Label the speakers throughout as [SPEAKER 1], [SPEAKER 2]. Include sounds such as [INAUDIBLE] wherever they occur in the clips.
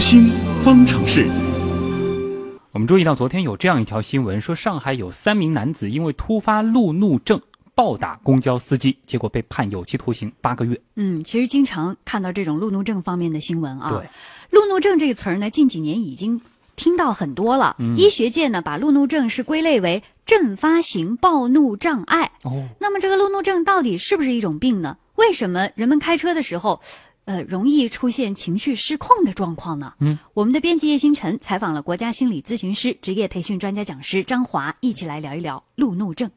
[SPEAKER 1] 心方程式。
[SPEAKER 2] 我们注意到，昨天有这样一条新闻，说上海有三名男子因为突发路怒症暴打公交司机，结果被判有期徒刑八个月。
[SPEAKER 3] 嗯，其实经常看到这种路怒症方面的新闻啊。
[SPEAKER 2] 对，
[SPEAKER 3] 路怒症这个词儿呢，近几年已经听到很多了。
[SPEAKER 2] 嗯
[SPEAKER 3] 医学界呢，把路怒症是归类为阵发型暴怒障碍。
[SPEAKER 2] 哦，
[SPEAKER 3] 那么这个路怒症到底是不是一种病呢？为什么人们开车的时候，呃，容易出现情绪失控的状况呢？
[SPEAKER 2] 嗯，
[SPEAKER 3] 我们的编辑叶星辰采访了国家心理咨询师、职业培训专家讲师张华，一起来聊一聊路怒症。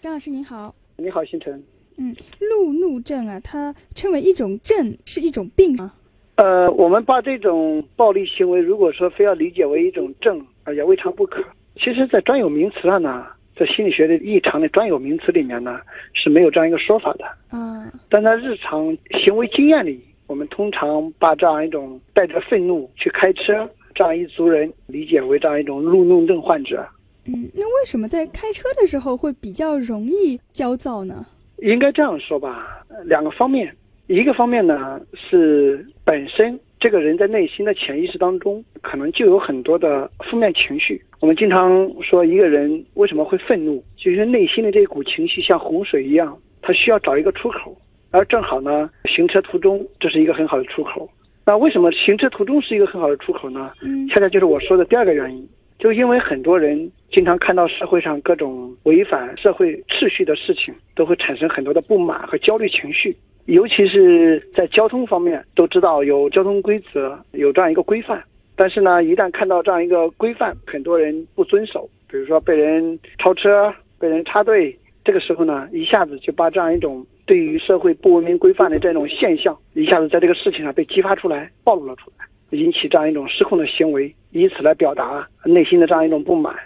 [SPEAKER 4] 张老师您好，
[SPEAKER 5] 你好，星辰。
[SPEAKER 4] 嗯，路怒症啊，它称为一种症，是一种病吗？
[SPEAKER 5] 呃，我们把这种暴力行为，如果说非要理解为一种症，啊，也未尝不可。其实，在专有名词上呢，在心理学的异常的专有名词里面呢，是没有这样一个说法的。
[SPEAKER 4] 嗯，
[SPEAKER 5] 但在日常行为经验里，我们通常把这样一种带着愤怒去开车这样一族人理解为这样一种路怒症患者。
[SPEAKER 4] 嗯，那为什么在开车的时候会比较容易焦躁呢？
[SPEAKER 5] 应该这样说吧，呃两个方面，一个方面呢是本身这个人在内心的潜意识当中可能就有很多的负面情绪。我们经常说一个人为什么会愤怒，就是内心的这股情绪像洪水一样，他需要找一个出口，而正好呢，行车途中这是一个很好的出口。那为什么行车途中是一个很好的出口呢？
[SPEAKER 4] 嗯
[SPEAKER 5] 恰恰就是我说的第二个原因，就因为很多人经常看到社会上各种违反社会秩序的事情，都会产生很多的不满和焦虑情绪。尤其是在交通方面，都知道有交通规则，有这样一个规范。但是呢，一旦看到这样一个规范，很多人不遵守，比如说被人超车、被人插队，这个时候呢，一下子就把这样一种对于社会不文明规范的这种现象，一下子在这个事情上被激发出来，暴露了出来，引起这样一种失控的行为，以此来表达内心的这样一种不满。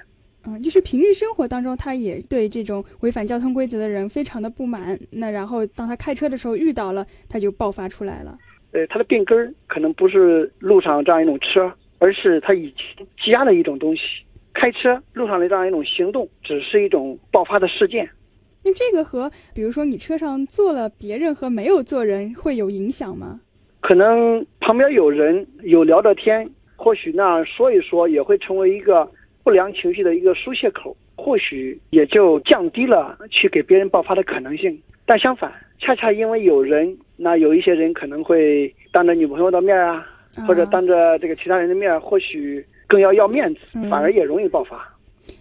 [SPEAKER 4] 嗯，就是平日生活当中，他也对这种违反交通规则的人非常的不满。那然后当他开车的时候遇到了，他就爆发出来了。
[SPEAKER 5] 呃，他的病根儿可能不是路上这样一种车，而是他已经积压的一种东西。开车路上的这样一种行动，只是一种爆发的事件。
[SPEAKER 4] 那这个和比如说你车上坐了别人和没有坐人会有影响吗？
[SPEAKER 5] 可能旁边有人有聊着天，或许那说一说，也会成为一个不良情绪的一个疏泄口，或许也就降低了去给别人爆发的可能性。但相反，恰恰因为有人，那有一些人可能会当着女朋友的面啊，或者
[SPEAKER 4] 啊
[SPEAKER 5] 当着这个其他人的面，或许更要要面子，
[SPEAKER 4] 嗯
[SPEAKER 5] 反而也容易爆发。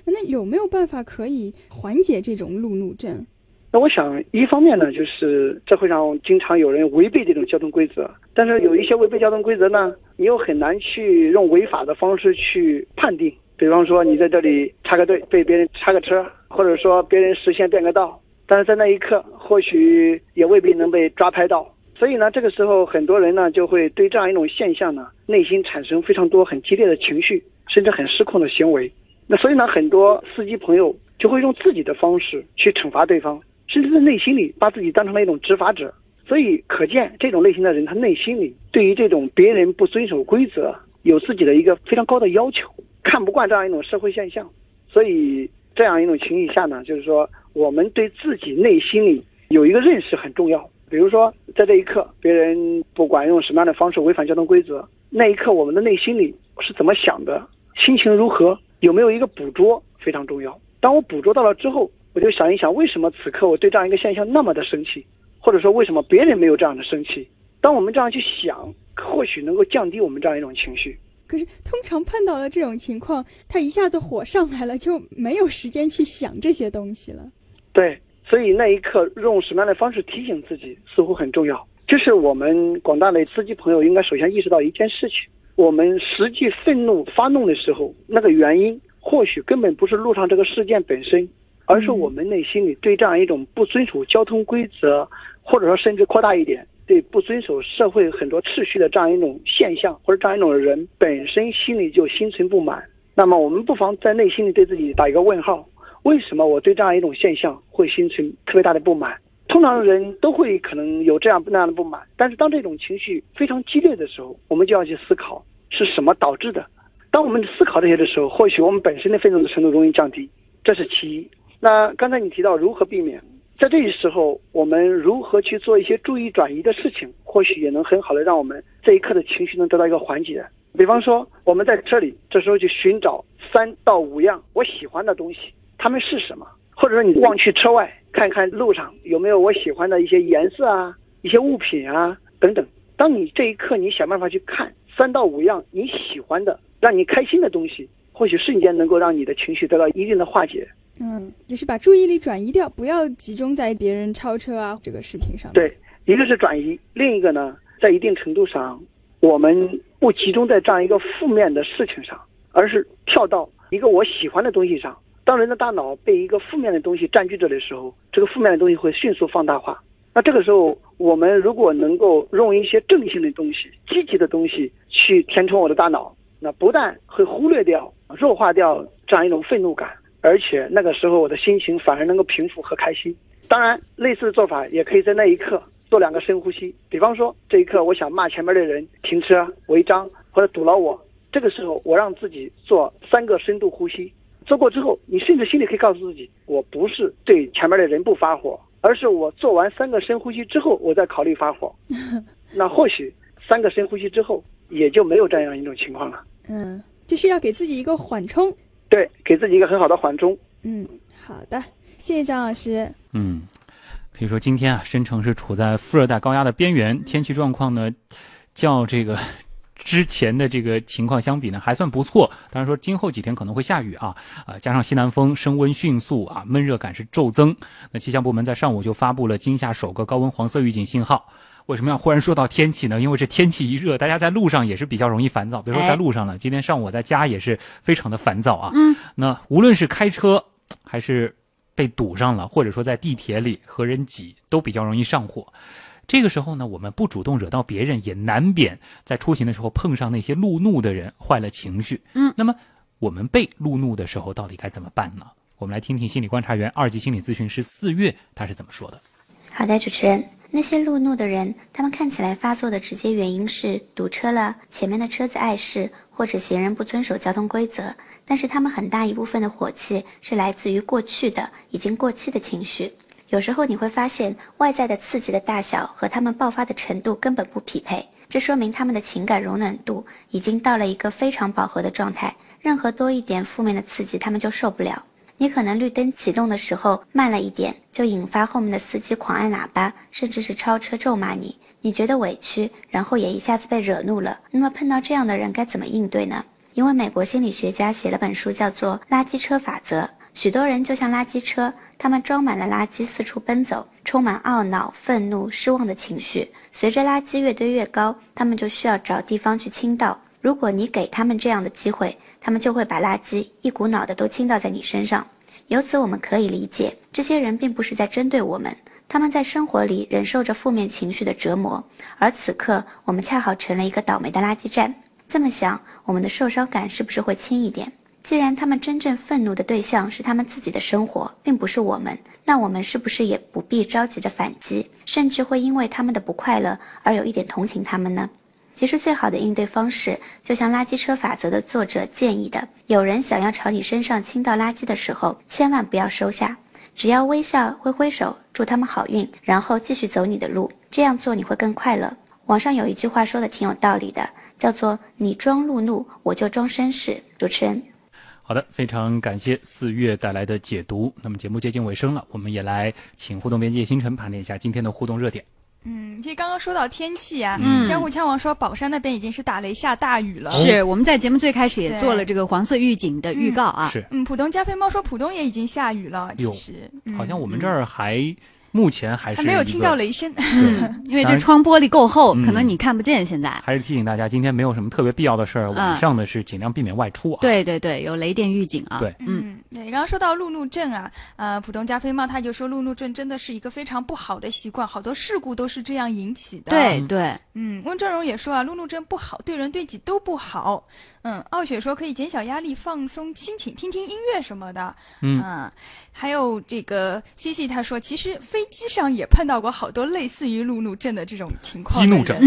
[SPEAKER 4] 那有没有办法可以缓解这种路怒症？
[SPEAKER 5] 那我想，一方面呢，就是社会上经常有人违背这种交通规则，但是有一些违背交通规则呢，你又很难去用违法的方式去判定。比方说，你在这里插个队，被别人插个车，或者说别人实线变个道，但是在那一刻，或许也未必能被抓拍到。所以呢，这个时候很多人呢就会对这样一种现象呢，内心产生非常多很激烈的情绪，甚至很失控的行为。那所以呢，很多司机朋友就会用自己的方式去惩罚对方，甚至在内心里把自己当成了一种执法者。所以可见，这种类型的人，他内心里对于这种别人不遵守规则，有自己的一个非常高的要求，看不惯这样一种社会现象。所以这样一种情形下呢，就是说我们对自己内心里有一个认识很重要。比如说，在这一刻，别人不管用什么样的方式违反交通规则，那一刻我们的内心里是怎么想的，心情如何，有没有一个捕捉非常重要。当我捕捉到了之后，我就想一想，为什么此刻我对这样一个现象那么的生气，或者说为什么别人没有这样的生气？当我们这样去想，或许能够降低我们这样一种情绪。
[SPEAKER 4] 可是通常碰到了这种情况，他一下子火上来了，就没有时间去想这些东西了。
[SPEAKER 5] 对，所以那一刻用什么样的方式提醒自己，似乎很重要。这是我们广大的司机朋友应该首先意识到一件事情：我们实际愤怒发怒的时候，那个原因或许根本不是路上这个事件本身，而是我们内心里对这样一种不遵守交通规则，或者说甚至扩大一点，对不遵守社会很多秩序的这样一种现象或者这样一种人本身心里就心存不满。那么我们不妨在内心里对自己打一个问号：为什么我对这样一种现象会心存特别大的不满？通常人都会可能有这样那样的不满，但是当这种情绪非常激烈的时候，我们就要去思考是什么导致的。当我们思考这些的时候，或许我们本身的愤怒的程度容易降低，这是其一。那刚才你提到如何避免，在这时候我们如何去做一些注意转移的事情，或许也能很好的让我们这一刻的情绪能得到一个缓解。比方说我们在车里，这时候去寻找三到五样我喜欢的东西，它们是什么？或者说你望去车外，看看路上有没有我喜欢的一些颜色啊、一些物品啊等等。当你这一刻你想办法去看三到五样你喜欢的、让你开心的东西，或许瞬间能够让你的情绪得到一定的化解。
[SPEAKER 4] 嗯，就是把注意力转移掉，不要集中在别人超车啊这个事情上。
[SPEAKER 5] 对，一个是转移，另一个呢，在一定程度上，我们不集中在这样一个负面的事情上，而是跳到一个我喜欢的东西上。当人的大脑被一个负面的东西占据着的时候，这个负面的东西会迅速放大化。那这个时候，我们如果能够用一些正性的东西、积极的东西去填充我的大脑，那不但会忽略掉、弱化掉这样一种愤怒感。而且那个时候我的心情反而能够平复和开心。当然，类似的做法也可以在那一刻做两个深呼吸。比方说，这一刻我想骂前面的人停车违章或者堵了我，这个时候我让自己做三个深度呼吸。做过之后，你甚至心里可以告诉自己，我不是对前面的人不发火，而是我做完三个深呼吸之后，我再考虑发火。那或许三个深呼吸之后，也就没有这样一种情况了。
[SPEAKER 4] 嗯，就是要给自己一个缓冲。
[SPEAKER 5] 对，给自己一个很好的缓冲。
[SPEAKER 4] 嗯，好的，谢谢张老师。
[SPEAKER 2] 嗯，可以说今天啊，申城是处在副热带高压的边缘，天气状况呢，较这个之前的这个情况相比呢，还算不错。当然说今后几天可能会下雨啊，啊，加上西南风升温迅速啊，闷热感是骤增。那气象部门在上午就发布了今夏首个高温黄色预警信号。为什么要忽然说到天气呢？因为这天气一热，大家在路上也是比较容易烦躁。比如说在路上呢，今天上午我在家也是非常的烦躁啊。
[SPEAKER 3] 嗯，
[SPEAKER 2] 那无论是开车还是被堵上了，或者说在地铁里和人挤，都比较容易上火。这个时候呢，我们不主动惹到别人，也难免在出行的时候碰上那些路怒的人，坏了情绪。
[SPEAKER 3] 嗯，
[SPEAKER 2] 那么我们被路怒的时候，到底该怎么办呢？我们来听听心理观察员、二级心理咨询师四月他是怎么说的。
[SPEAKER 1] 好的，主持人。那些路怒的人，他们看起来发作的直接原因是堵车了，前面的车子碍事，或者行人不遵守交通规则。但是他们很大一部分的火气是来自于过去的、已经过期的情绪。有时候你会发现，外在的刺激的大小和他们爆发的程度根本不匹配，这说明他们的情感容忍度已经到了一个非常饱和的状态，任何多一点负面的刺激，他们就受不了。你可能绿灯启动的时候慢了一点，就引发后面的司机狂按喇叭，甚至是超车咒骂你。你觉得委屈，然后也一下子被惹怒了。那么碰到这样的人该怎么应对呢？因为美国心理学家写了本书，叫做《垃圾车法则》。许多人就像垃圾车，他们装满了垃圾四处奔走，充满懊恼、愤怒、失望的情绪。随着垃圾越堆越高，他们就需要找地方去倾倒。如果你给他们这样的机会，他们就会把垃圾一股脑的都倾倒在你身上。由此我们可以理解，这些人并不是在针对我们，他们在生活里忍受着负面情绪的折磨，而此刻我们恰好成了一个倒霉的垃圾站。这么想，我们的受伤感是不是会轻一点？既然他们真正愤怒的对象是他们自己的生活，并不是我们，那我们是不是也不必着急着反击，甚至会因为他们的不快乐而有一点同情他们呢？其实最好的应对方式，就像垃圾车法则的作者建议的：有人想要朝你身上倾倒垃圾的时候，千万不要收下，只要微笑挥挥手，祝他们好运，然后继续走你的路。这样做你会更快乐。网上有一句话说的挺有道理的，叫做“你装路怒，我就装绅士”。主持人，
[SPEAKER 2] 好的，非常感谢四月带来的解读。那么节目接近尾声了，我们也来请互动编辑星辰盘点一下今天的互动热点。
[SPEAKER 6] 嗯，其实刚刚说到天气啊，
[SPEAKER 3] 嗯
[SPEAKER 6] 江湖枪王说宝山那边已经是打雷下大雨了。
[SPEAKER 3] 是我们在节目最开始也做了这个黄色预警的预告啊。
[SPEAKER 2] 是，
[SPEAKER 6] 嗯，浦东加菲猫说浦东也已经下雨了，
[SPEAKER 2] 哟
[SPEAKER 6] 其实、嗯、
[SPEAKER 2] 好像我们这儿还目前还是
[SPEAKER 6] 没有听到雷声。
[SPEAKER 3] 嗯，因为这窗玻璃够厚，
[SPEAKER 2] 嗯
[SPEAKER 3] 可能你看不见。现在，
[SPEAKER 2] 还是提醒大家，今天没有什么特别必要的事儿，晚上呢是尽量避免外出啊。
[SPEAKER 3] 对对对，有雷电预警啊。
[SPEAKER 2] 对
[SPEAKER 3] 嗯，
[SPEAKER 6] 嗯，对，刚刚说到路怒症啊，呃，浦东加菲猫他就说路怒症真的是一个非常不好的习惯，好多事故都是这样引起的。
[SPEAKER 3] 对对，
[SPEAKER 6] 嗯，温峥嵘也说啊，路怒症不好，对人对己都不好。嗯，傲雪说可以减小压力，放松心情，听听音乐什么的。
[SPEAKER 2] 嗯
[SPEAKER 6] 还有这个西西他说，其实飞机上也碰到过好多类似于路怒症的这种情况。
[SPEAKER 2] 激 [LAUGHS] 怒症、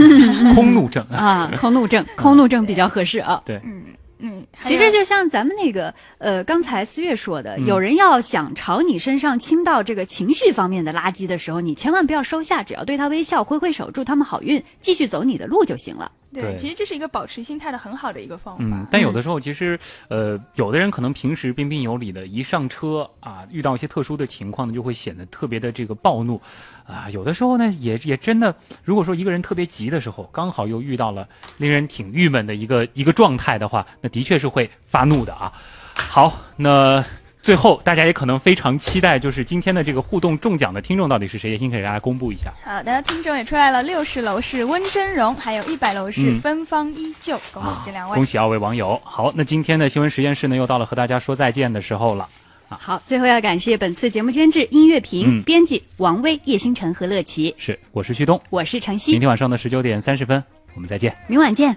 [SPEAKER 2] 空怒症
[SPEAKER 3] 啊，空怒症，空怒症比较合适啊。
[SPEAKER 2] 对，
[SPEAKER 6] 嗯嗯，
[SPEAKER 3] 其实就像咱们那个呃，刚才思月说的，
[SPEAKER 2] 嗯
[SPEAKER 3] 有人要想朝你身上倾倒这个情绪方面的垃圾的时候，你千万不要收下，只要对他微笑，挥挥手，祝他们好运，继续走你的路就行了。
[SPEAKER 6] 对，其实这是一个保持心态的很好的一个方法。
[SPEAKER 2] 嗯，但有的时候其实，呃，有的人可能平时彬彬有礼的，一上车啊，遇到一些特殊的情况呢，就会显得特别的这个暴怒，啊，有的时候呢，也也真的，如果说一个人特别急的时候，刚好又遇到了令人挺郁闷的一个一个状态的话，那的确是会发怒的啊。好，那。最后，大家也可能非常期待，就是今天的这个互动中奖的听众到底是谁？也先给大家公布一下。
[SPEAKER 6] 好的，听众也出来了，六十楼是温真荣，还有一百楼是
[SPEAKER 2] 嗯
[SPEAKER 6] 芬芳依旧，恭喜这两位。
[SPEAKER 2] 恭喜二位网友。好，那今天的新闻实验室呢，又到了和大家说再见的时候了。
[SPEAKER 3] 好，最后要感谢本次节目监制音乐评、
[SPEAKER 2] 嗯
[SPEAKER 3] 编辑王威、叶星辰和乐琪，
[SPEAKER 2] 是，我是旭东。
[SPEAKER 3] 我是程曦明，
[SPEAKER 2] 天晚上的十九点三十分，我们再见。
[SPEAKER 3] 明晚见。